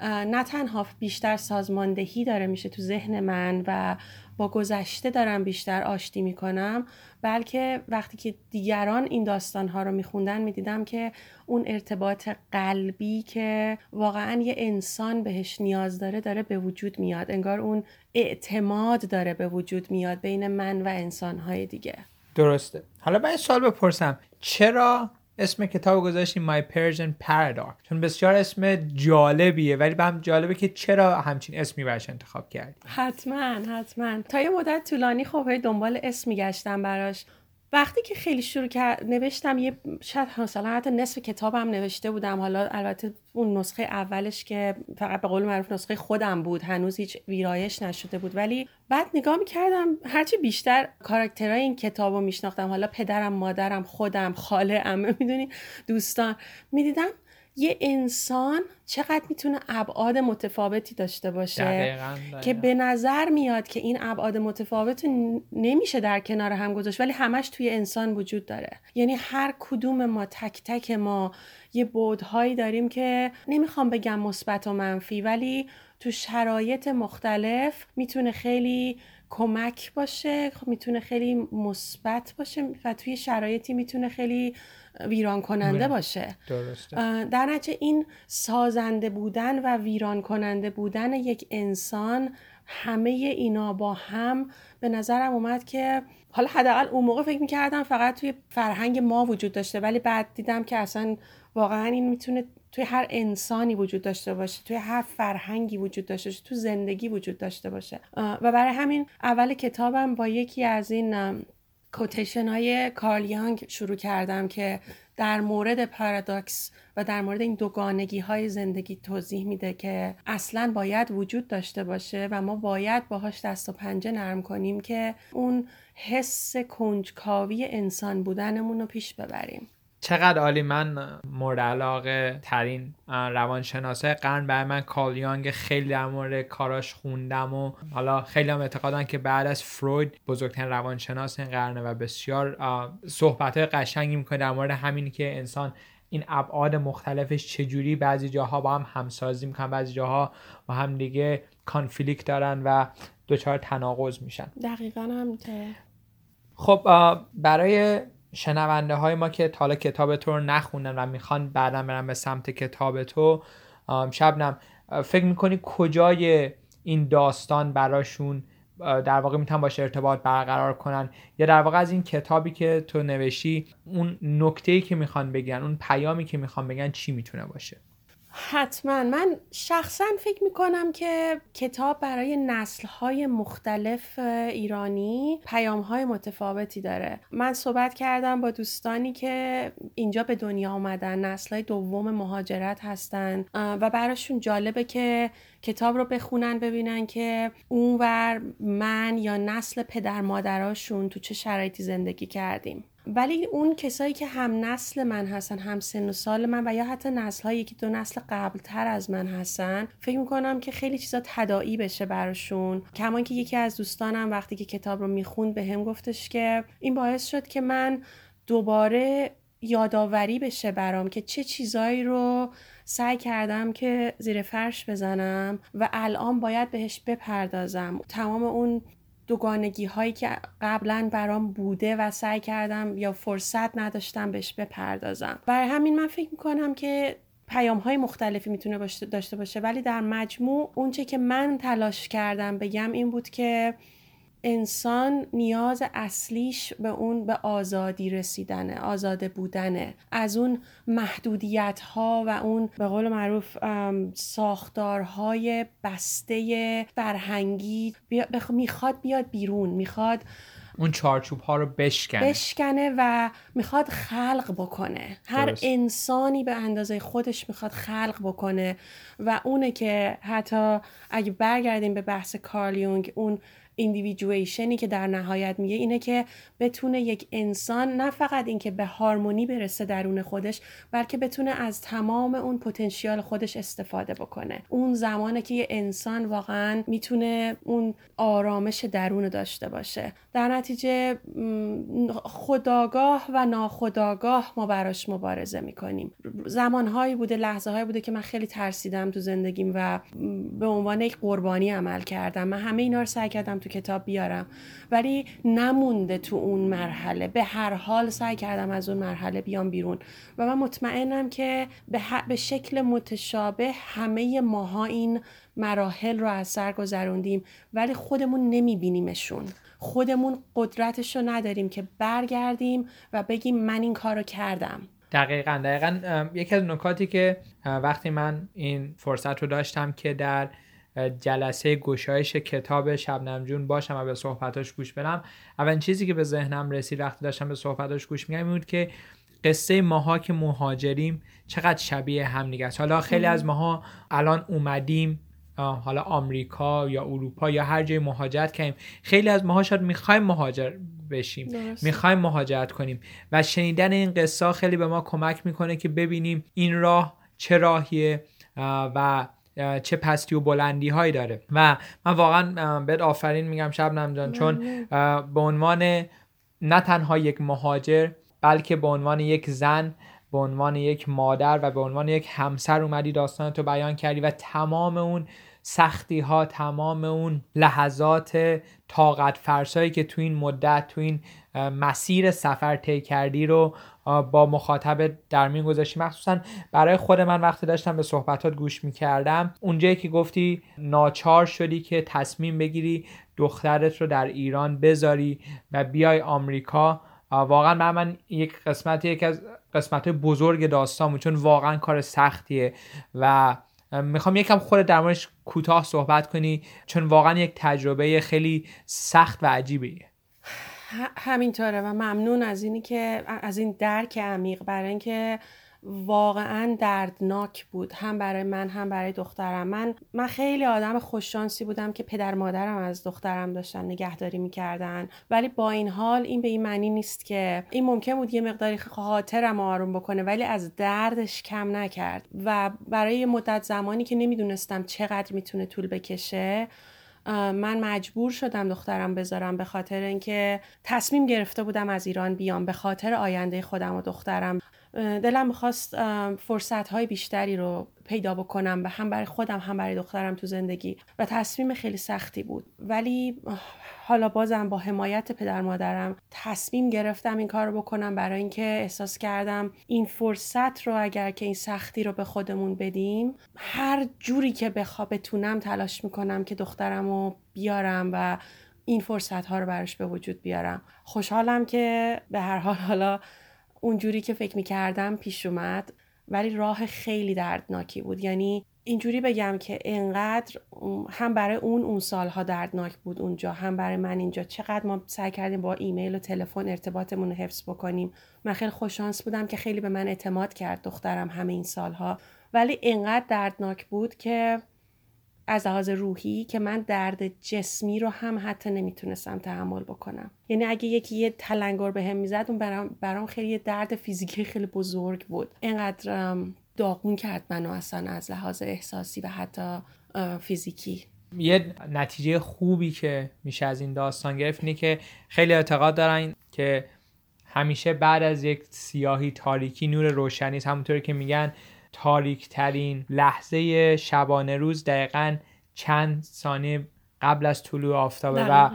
نه تنها بیشتر سازماندهی داره میشه تو ذهن من و با گذشته دارم بیشتر آشتی می‌کنم بلکه وقتی که دیگران این داستان ها رو میخوندن می‌دیدم که اون ارتباط قلبی که واقعا یه انسان بهش نیاز داره داره به وجود میاد. انگار اون اعتماد داره به وجود میاد بین من و انسان های دیگه. درسته. حالا من سوال بپرسم. چرا اسم کتاب گذاشتیم My Persian Paradox. چون بسیار اسم جالبیه ولی به هم جالبه که چرا همچین اسمی براش انتخاب کردی حتما حتما. تا یه مدت طولانی خب دنبال اسم میگشتم براش. وقتی که خیلی شروع کرد نوشتم یه شاید مثلا حتی نصف کتابم نوشته بودم. حالا البته اون نسخه اولش که فقط به قول معروف نسخه خودم بود. هنوز هیچ ویرایش نشده بود. ولی بعد نگاه می‌کردم هرچی بیشتر کاراکترهای این کتاب رو میشناختم. حالا پدرم مادرم خودم خاله امه می‌دونی دوستان. می‌دیدم یه انسان چقدر می‌تونه ابعاد متفاوتی داشته باشه؟ که به نظر میاد که این ابعاد متفاوت نمیشه در کنار هم گذاشت ولی همش توی انسان وجود داره. یعنی هر کدوم ما تک تک ما یه بودهایی داریم که نمی‌خوام بگم مثبت و منفی ولی تو شرایط مختلف می‌تونه خیلی کمک باشه خب می‌تونه خیلی مثبت باشه و توی شرایطی می‌تونه خیلی ویران کننده باشه. درسته. در نتیجه این سازنده بودن و ویران کننده بودن یک انسان همه اینا با هم به نظرم اومد که حالا حداقل اون موقع فکر می‌کردم فقط توی فرهنگ ما وجود داشته ولی بعد دیدم که اصلا واقعا این می‌تونه توی هر انسانی وجود داشته باشه توی هر فرهنگی وجود داشته باشه تو زندگی وجود داشته باشه. و برای همین اول کتابم با یکی از این کوتیشن های کارل یانگ شروع کردم که در مورد پارادوکس و در مورد این دوگانگی های زندگی توضیح میده که اصلا باید وجود داشته باشه و ما باید باهاش دست و پنجه نرم کنیم که اون حس کنجکاوی انسان بودنمون رو پیش ببریم. چقدر عالی. من مورد علاقه ترین روانشناسه. قرن برای من کالیانگ خیلی در مورد کاراش خوندم و حالا خیلی هم اعتقادن که بعد از فروید بزرگترین روانشناس این قرنه و بسیار صحبت قشنگی می‌کنه در مورد همینی که انسان این ابعاد مختلفش چجوری بعضی جاها با هم همسازی می‌کنن بعضی جاها با هم دیگه کانفلیکت دارن و دچار تناقض میشن. دقیقا همینطوره. خب برای شنونده های ما که حالا کتاب تو رو نخوندن و می‌خوان بعدا برن به سمت کتاب تو شبنم فکر می‌کنی کجای این داستان براشون در واقع می‌تونن باشه ارتباط برقرار کنن؟ یا در واقع از این کتابی که تو نوشی اون نکته که می‌خوان بگن اون پیامی که می‌خوان بگن چی می‌تونه باشه؟ حتما. من شخصا فکر می‌کنم که کتاب برای نسلهای مختلف ایرانی پیامهای متفاوتی داره. من صحبت کردم با دوستانی که اینجا به دنیا آمدن نسلهای دوم مهاجرت هستن و براشون جالبه که کتاب رو بخونن ببینن که اونور من یا نسل پدر مادراشون تو چه شرایطی زندگی کردیم. ولی اون کسایی که هم نسل من هستن هم سن و سال من و یا حتی نسل هایی که دو نسل قبل تر از من هستن فکر می‌کنم که خیلی چیزا تداعی بشه براشون. کمان که یکی از دوستانم وقتی که کتاب رو می‌خوند به هم گفتش که این باعث شد که من دوباره یادآوری بشه برام که چه چیزایی رو سعی کردم که زیر فرش بزنم و الان باید بهش بپردازم. تمام اون دوگانگی هایی که قبلا برام بوده و سعی کردم یا فرصت نداشتم بهش بپردازم. برای همین من فکر می‌کنم که پیام های مختلفی می‌تونه داشته باشه. ولی در مجموع اونچه که من تلاش کردم بگم این بود که انسان نیاز اصلیش به اون به آزادی رسیدنه آزاده بودنه. از اون محدودیت ها و اون به قول معروف ساختارهای بسته فرهنگی می‌خواد بیاد بیرون می‌خواد اون چارچوب ها رو بشکنه. بشکنه و می‌خواد خلق بکنه. هر انسانی به اندازه خودش می‌خواد خلق بکنه و اونه که حتی اگه برگردیم به بحث کارلیونگ اون ایندیویدویشنی که در نهایت میگه اینه که بتونه یک انسان نه فقط اینکه به هارمونی برسه درون خودش بلکه بتونه از تمام اون پتانسیال خودش استفاده بکنه. اون زمانه که یه انسان واقعا می‌تونه اون آرامش درون داشته باشه. در نتیجه خداگاه و ناخداگاه ما براش مبارزه می‌کنیم. زمانهایی بوده لحظه هایی بوده که من خیلی ترسیدم تو زندگیم و به عنوان یک قربانی عمل کردم. من همه اینا رو سعی کردم تو کتاب بیارم. ولی نمونده تو اون مرحله. به هر حال سعی کردم از اون مرحله بیام بیرون. و من مطمئنم که به, به شکل متشابه همه ماها این مراحل رو از سر گذروندیم. ولی خودمون نمیبینیمشون. خودمون قدرتش رو نداریم که برگردیم و بگیم من این کار رو کردم. دقیقا دقیقا. یکی از نکاتی که وقتی من این فرصت رو داشتم که در جلسه گشایش کتاب شبنم جون باشم و به صحبتاش گوش بدم. اولین چیزی که به ذهنم رسید وقتی داشتم به صحبتاش گوش میگم بود که قصه ماها که مهاجریم چقدر شبیه هم دیگه است. حالا خیلی از ماها الان اومدیم حالا آمریکا یا اروپا یا هر جای مهاجرت کردیم. خیلی از ماها شاید می‌خوایم مهاجر بشیم می‌خوایم مهاجرت کنیم و شنیدن این قصه خیلی به ما کمک می‌کنه که ببینیم این راه چه راهیه و چه پستی و بلندی هایی داره. و من واقعا بهت آفرین میگم شبنم جان چون به عنوان نه تنها یک مهاجر بلکه به عنوان یک زن به عنوان یک مادر و به عنوان یک همسر اومدی داستان تو بیان کردی و تمام اون سختی ها تمام اون لحظات طاقت فرسایی که تو این مدت تو این مسیر سفر طی کردی رو با مخاطب در میون گذاشتی. مخصوصا برای خود من وقتی داشتم به صحبتات گوش می‌کردم اونجایی که گفتی ناچار شدی که تصمیم بگیری دخترت رو در ایران بذاری و بیای آمریکا. واقعا من, من یک قسمت یک از قسمت بزرگ داستان چون واقعا کار سختیه. و می‌خوام یکم خود در موردش کوتاه صحبت کنی چون واقعا یک تجربه خیلی سخت و عجیبیه. همینطوره و ممنون از اینی که از این درک عمیق برای اینکه واقعا دردناک بود هم برای من هم برای دخترم. من من خیلی آدم خوششانسی بودم که پدر مادرم از دخترم داشتن نگهداری می‌کردن. ولی با این حال این به این معنی نیست که این ممکن بود یه مقداری خاطرم آروم بکنه ولی از دردش کم نکرد. و برای مدت زمانی که نمی‌دونستم چقدر می‌تونه طول بکشه من مجبور شدم دخترم بذارم به خاطر اینکه تصمیم گرفته بودم از ایران بیام به خاطر آینده خودم و دخترم. دلم می‌خواست فرصت های بیشتری رو پیدا بکنم و هم برای خودم هم برای دخترم تو زندگی. و تصمیم خیلی سختی بود. ولی حالا بازم با حمایت پدر مادرم تصمیم گرفتم این کار رو بکنم. برای اینکه احساس کردم این فرصت رو اگر که این سختی رو به خودمون بدیم هر جوری که بخوا بتونم تلاش می‌کنم که دخترم رو بیارم و این فرصت ها رو براش به وجود بیارم. خوشحالم که به هر حال حالا اونجوری که فکر می‌کردم پیش اومد. ولی راه خیلی دردناکی بود. یعنی اینجوری بگم که انقدر هم برای اون اون سالها دردناک بود اونجا هم برای من اینجا. چقدر ما سعی کردیم با ایمیل و تلفن ارتباطمون رو حفظ بکنیم. من خیلی خوششانس بودم که خیلی به من اعتماد کرد دخترم همه این سالها. ولی انقدر دردناک بود که از لحاظ روحی که من درد جسمی رو هم حتی نمی‌تونستم تحمل بکنم. یعنی اگه یکی یه تلنگر به هم می‌زد اون برام, برام خیلی درد فیزیکی خیلی بزرگ بود. اینقدر داغون کرد منو اصلا از لحاظ احساسی و حتی فیزیکی. یه نتیجه خوبی که میشه از این داستان گرفت اینه که خیلی اعتقاد دارن که همیشه بعد از یک سیاهی تاریکی نور روشنی همونطوری که میگن تاریک ترین لحظه شبانه روز دقیقا چند ثانیه قبل از طلوع آفتابه و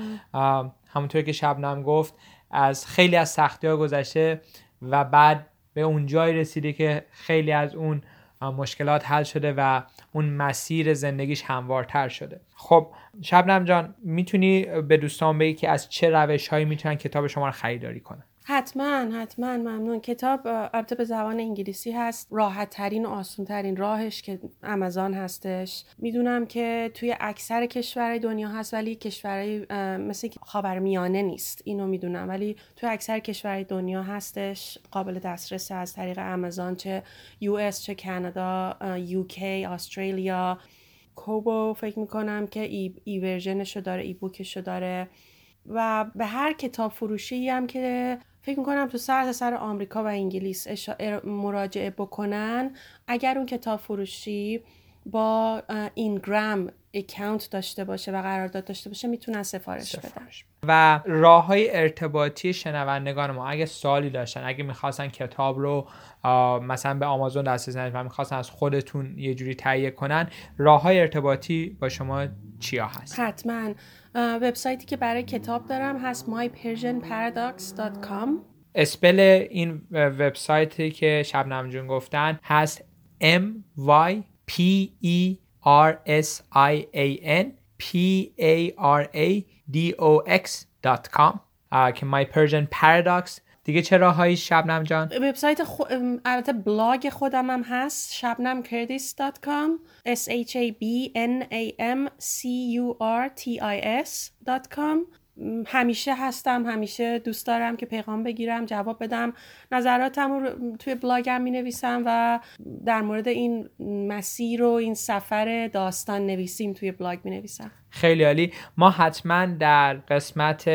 همونطور که شبنم گفت از خیلی از سختی ها گذشته و بعد به اون جای رسیده که خیلی از اون مشکلات حل شده و اون مسیر زندگیش هموارتر شده. خب شبنم جان می‌تونی به دوستان بگی که از چه روش هایی می‌تونن کتاب شما رو خریداری کنن؟ حتما حتما ممنون. کتاب البته به زبان انگلیسی هست. راحت ترین و آسون ترین راهش که آمازون هستش. می‌دونم که توی اکثر کشورهای دنیا هست ولی کشورهای مثل خاورمیانه نیست. اینو می‌دونم. ولی توی اکثر کشورهای دنیا هستش. قابل دسترس از طریق آمازون چه یو اس چه کانادا یو کی استرالیا کوبو فکر می‌کنم که ای, ای ورژنشو داره ای بوکشو داره. و به هر کتاب فروشی هم که فکر می‌کنم تو سر سر آمریکا و انگلیس مراجعه بکنن. اگر اون کتاب فروشی با اینگرام اکاونت داشته باشه و قرارداد داشته باشه می‌تونن سفارش, بدن. و راه های ارتباطی شنوندگان ما اگه سوالی داشتن اگه می‌خواستن کتاب رو مثلا به آمازون دسترسی و می‌خواستن از خودتون یه جوری تهیه کنن راه های ارتباطی با شما چیا هست؟ حتما. وبسایتی که برای کتاب دارم هست mypersianparadox.com اسپل این وبسایتی که شبنم جون گفتن هست M Y P E R S I A N P A R A D O X.com که My Persian دیگه چه راههایی؟ شبنم جان. وبسایت خو... البته بلاگ خودم هم هست. shabnamkurdis.com s h a b n a m c u r t i s.com همیشه هستم. همیشه دوست دارم که پیغام بگیرم جواب بدم. نظراتم رو توی بلاگم می نویسم و در مورد این مسیر و این سفر داستان نویسیم توی بلاگ می نویسم خیلی عالی. ما حتما در قسمت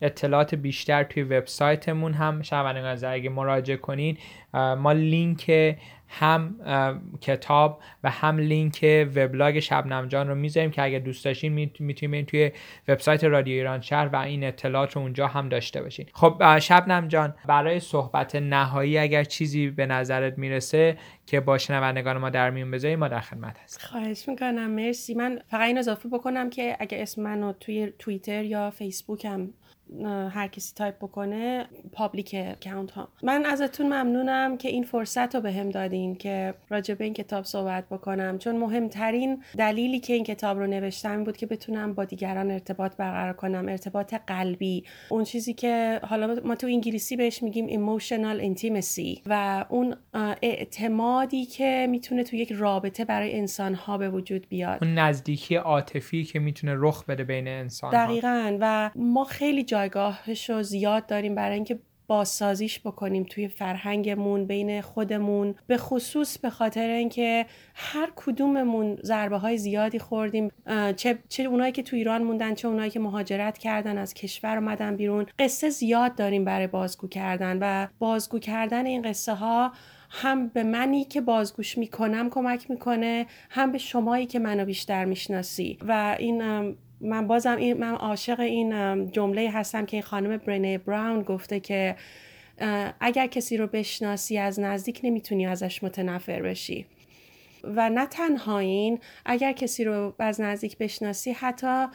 اطلاعات بیشتر توی وبسایتمون هم شنوندگان اگه مراجعه کنین ما لینک هم کتاب و هم لینک وبلاگ شبنم جان رو می‌ذاریم که اگر دوست داشتین می‌تونید توی وبسایت رادیو ایران شهر و این اطلاعات رو اونجا هم داشته باشین. خب شبنم جان برای صحبت نهایی اگر چیزی به نظرت می‌رسه که با شنوندگان ما در میون بذاری ما در خدمت هستیم. خواهش می‌کنم. مرسی. من فقط این اضافه بکنم که اگر اسم منو توی توییتر یا فیسبوک هم هر کسی تایپ بکنه public account ها. من ازتون ممنونم که این فرصت رو به هم دادین که راجع به این کتاب صحبت بکنم. چون مهمترین دلیلی که این کتاب رو نوشتم بود که بتونم با دیگران ارتباط برقرار کنم ارتباط قلبی. اون چیزی که حالا ما تو انگلیسی بهش میگیم emotional intimacy و اون اعتمادی که می‌تونه تو یک رابطه برای انسان ها به وجود بیاد. اون نزدیکی عاطفی که می‌تونه رخ بده بین انسان ها. دقیقا. و ما خیلی جا جایگاهش رو زیاد داریم برای اینکه بازسازیش بکنیم توی فرهنگمون بین خودمون. به خصوص به خاطر اینکه هر کدوممون ضربه های زیادی خوردیم. چه چه اونایی که تو ایران موندن چه اونایی که مهاجرت کردن از کشور اومدن بیرون. قصه زیاد داریم برای بازگو کردن و بازگو کردن این قصه ها هم به منی که بازگوش می‌کنم کمک می‌کنه هم به شمایی که منو بیشتر می‌شناسی. و این من بازم این من عاشق این جمله هستم که این خانم برنه براون گفته که اگر کسی رو بشناسی از نزدیک نمی‌تونی ازش متنفر بشی. و نه تنها این اگر کسی رو از نزدیک بشناسی حتی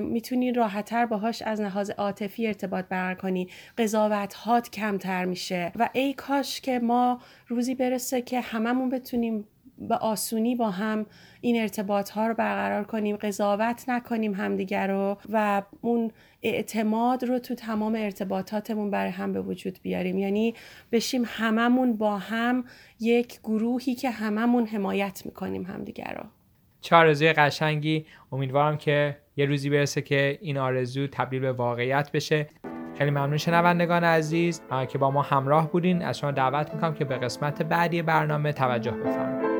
می‌تونی راحتتر باهاش از لحاظ عاطفی ارتباط برقرار کنی. قضاوت هات کمتر میشه. و ای کاش که ما روزی برسه که هممون بتونیم به آسونی با هم این ارتباط ها رو برقرار کنیم قضاوت نکنیم همدیگر رو و اون اعتماد رو تو تمام ارتباطاتمون برای هم به وجود بیاریم. یعنی بشیم هممون با هم یک گروهی که هممون حمایت می‌کنیم همدیگر رو. چه آرزوی قشنگی. امیدوارم که یه روزی برسه که این آرزو تبدیل به واقعیت بشه. خیلی ممنون شنوندگان عزیز که با ما همراه بودین. از شما دعوت می‌کنم که به قسمت بعدی برنامه توجه بفرمایید.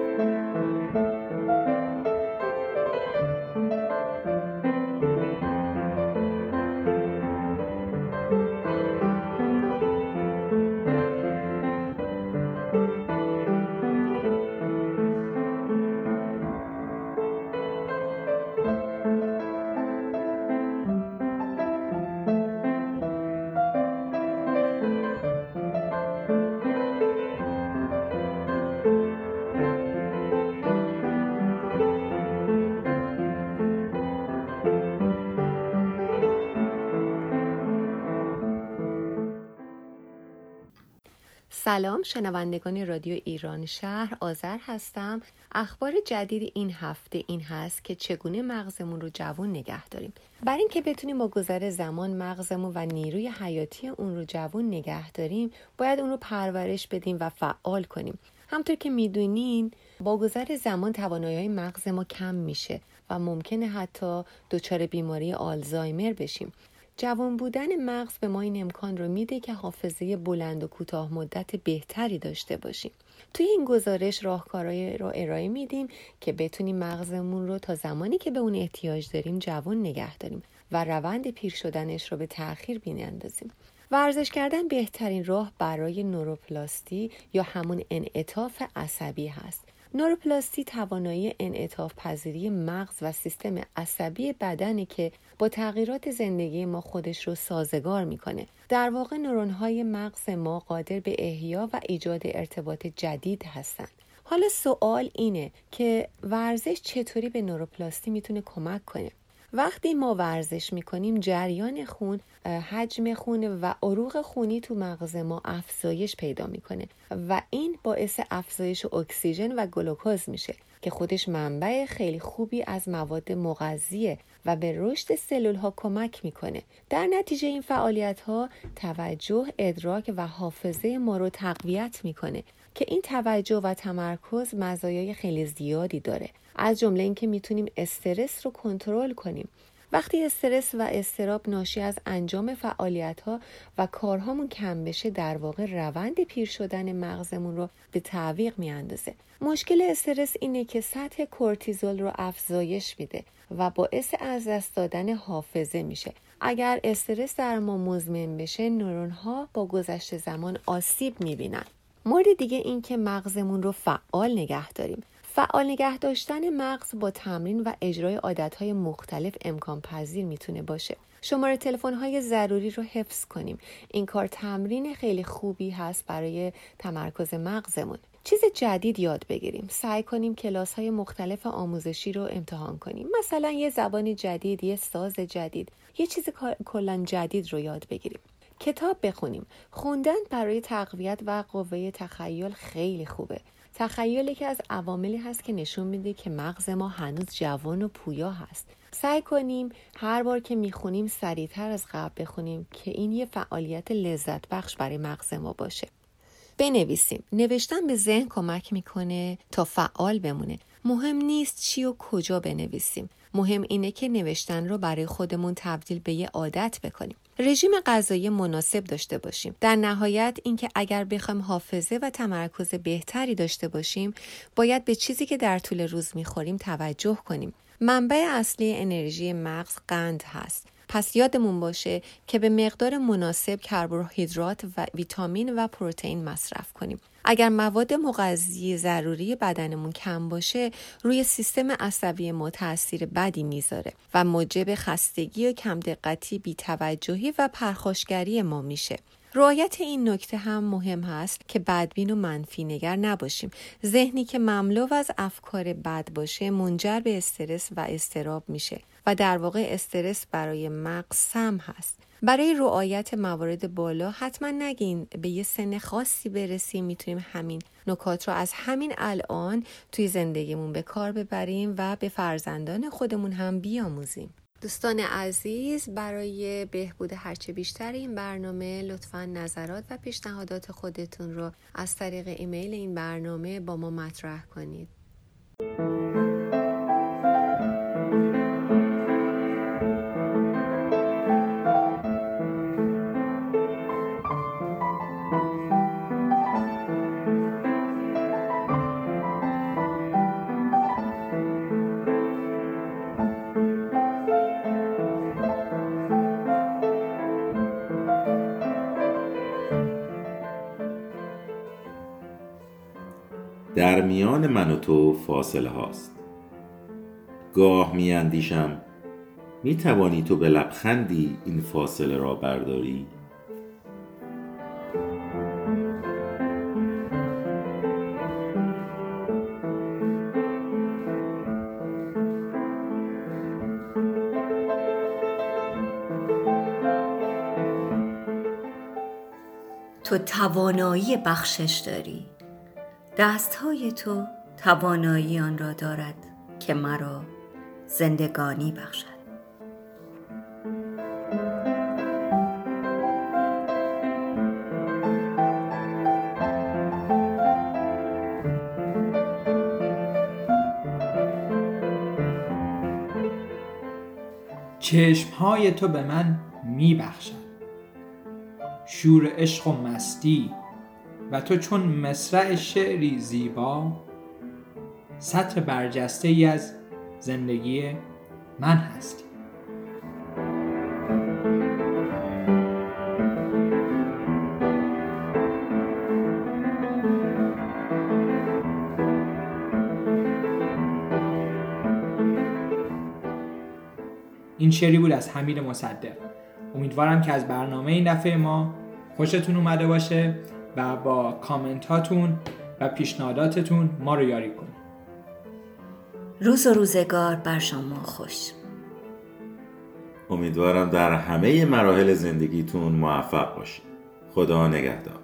سلام شنوندگان رادیو ایران شهر آذر هستم. اخبار جدید این هفته این هست که چگونه مغزمون رو جوان نگه داریم. برای اینکه بتونیم با گذر زمان مغزمون و نیروی حیاتی اون رو جوان نگه داریم باید اون رو پرورش بدیم و فعال کنیم. همطور که می‌دونین با گذر زمان توانایی های مغز ما کم میشه و ممکنه حتی دچار بیماری آلزایمر بشیم. جوان بودن مغز به ما این امکان رو میده که حافظه بلند و کوتاه مدت بهتری داشته باشیم. توی این گزارش راهکارهایی رو ارائه میدیم که بتونیم مغزمون رو تا زمانی که به اون احتیاج داریم جوان نگه داریم و روند پیر شدنش رو به تأخیر بینندازیم ورزش کردن بهترین راه برای نوروپلاستی یا همون انعطاف عصبی هست. نوروپلاستی توانایی انعطاف پذیری مغز و سیستم عصبی بدنه که با تغییرات زندگی ما خودش رو سازگار می‌کنه. در واقع نورون های مغز ما قادر به احیا و ایجاد ارتباط جدید هستند. حالا سوال اینه که ورزش چطوری به نوروپلاستی می‌تونه کمک کنه؟ وقتی ما ورزش می‌کنیم جریان خون حجم خون و عروق خونی تو مغز ما افزایش پیدا می‌کنه و این باعث افزایش اکسیژن و گلوکوز میشه که خودش منبع خیلی خوبی از مواد مغذیه و به رشد سلول ها کمک می‌کنه. در نتیجه این فعالیت ها توجه ادراک و حافظه ما رو تقویت می‌کنه. که این توجه و تمرکز مزایای خیلی زیادی داره. از جمله اینکه می‌تونیم استرس رو کنترل کنیم. وقتی استرس و استراب ناشی از انجام فعالیت ها و کارهامون کم بشه در واقع روند پیر شدن مغزمون رو به تعویق میاندازه. مشکل استرس اینه که سطح کورتیزول رو افزایش میده و باعث از دست دادن حافظه میشه. اگر استرس در ما مزمن بشه نورون ها با گذشت زمان آسیب می‌بینن. مورد دیگه این که مغزمون رو فعال نگه داریم. فعال نگه داشتن مغز با تمرین و اجرای عادتهای مختلف امکان پذیر می‌تونه باشه. شماره تلفن های ضروری رو حفظ کنیم. این کار تمرین خیلی خوبی هست برای تمرکز مغزمون. چیز جدید یاد بگیریم. سعی کنیم کلاس های مختلف آموزشی رو امتحان کنیم. مثلا یه زبان جدید یه ساز جدید. یه چیز کلا جدید رو یاد بگیریم. کتاب بخونیم. خوندن برای تقویت و قوه تخیل خیلی خوبه. تخیل یکی از عواملی هست که نشون میده که مغز ما هنوز جوان و پویا هست. سعی کنیم هر بار که می‌خونیم سریعتر از قبل بخونیم که این یه فعالیت لذت بخش برای مغز ما باشه. بنویسیم. نوشتن به ذهن کمک می‌کنه تا فعال بمونه. مهم نیست چی و کجا بنویسیم. مهم اینه که نوشتن رو برای خودمون تبدیل به یه عادت بکنیم. رژیم غذایی مناسب داشته باشیم. در نهایت اینکه اگر بخوایم حافظه و تمرکز بهتری داشته باشیم باید به چیزی که در طول روز می‌خوریم توجه کنیم. منبع اصلی انرژی مغز قند هست. پس یادمون باشه که به مقدار مناسب کربوهیدرات و ویتامین و پروتئین مصرف کنیم. اگر مواد مغذی ضروری بدنمون کم باشه روی سیستم عصبی ما تاثیر بدی می‌ذاره و موجب خستگی و کم دقتی بیتوجهی و پرخاشگری ما میشه رعایت این نکته هم مهم هست که بدبین و منفی نگر نباشیم. ذهنی که مملو از افکار بد باشه منجر به استرس و استراب میشه و در واقع استرس برای مغز سم هست. برای رعایت موارد بالا حتما نگین به یه سن خاصی برسیم می‌تونیم همین نکات رو از همین الان توی زندگیمون به کار ببریم و به فرزندان خودمون هم بیاموزیم. دوستان عزیز برای بهبود هرچه بیشتر این برنامه لطفا نظرات و پیشنهادات خودتون رو از طریق ایمیل این برنامه با ما مطرح کنید. من و تو فاصله هاست. گاه می اندیشم می توانی تو به لبخندی این فاصله را برداری؟ تو توانایی بخشش داری. دستهای تو توانایی آن را دارد که مرا زندگانی بخشد. چشمهای تو به من میبخشد شور عشق و مستی و تو چون مصرع شعری زیبا سطر برجسته ای از زندگی من هستی این شعری بود از حمید مصدق. امیدوارم که از برنامه این دفعه ما خوشتون اومده باشه و با کامنت هاتون و پیشنهاداتتون ما رو یاری کنید. روز و روزگار بر شما خوش. امیدوارم در همه مراحل زندگیتون موفق باشید. خدا نگهدار.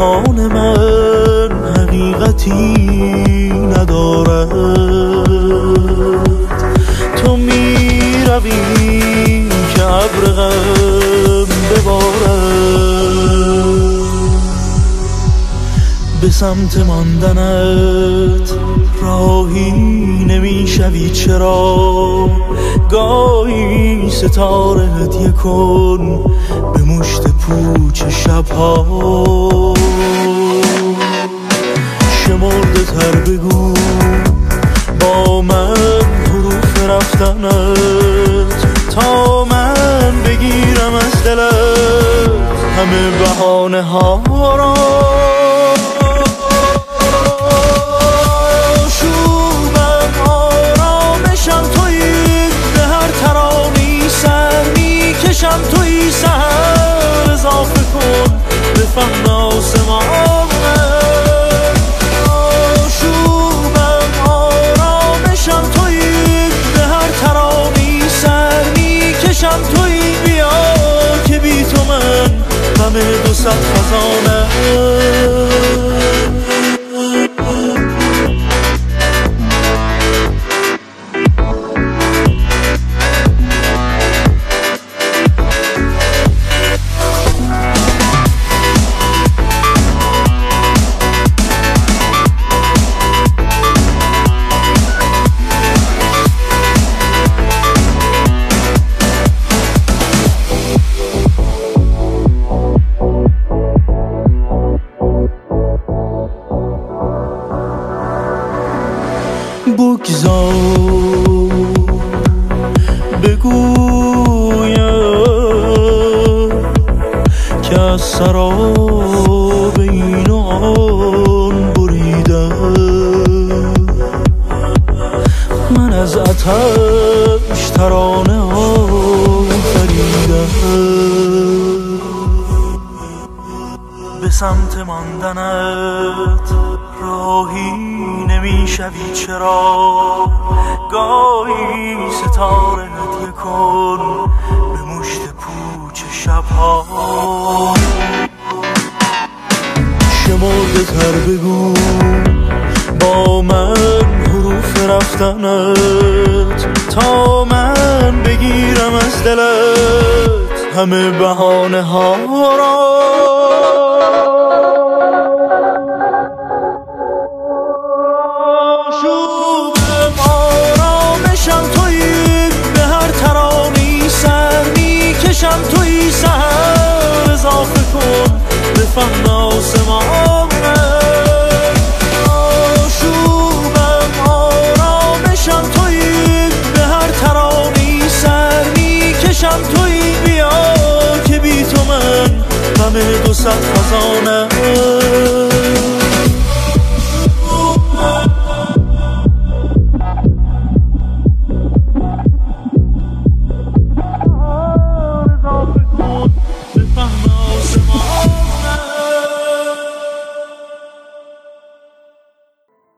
جهان من حقیقتی ندارد. تو می روی که ابر غم ببارد. به سمت ماندنت راهی نمی‌شوی. چرا؟ گاهی ستاره هدیه کن به مشت پوچ شبها. شمرده تر بگو با من حروف رفتنت. تا من بگیرم از دلت همه بهانه ها را. 什么？بگذار بگویم که از سراب این آن بریدم من از اتش ترانه به سمت ماندنت راهی نمی‌شوی چرا؟ گاهی ستاره هدیه کن به مشت پوچ شبها. شمرده تر بگو با من حروف رفتنت. تا من بگیرم از دلت همه بهانه ها را فهم آسمانم شوقم آرامشم تویی به هر ترانی سر می‌کشم تویی بیا که بی تو من همه دو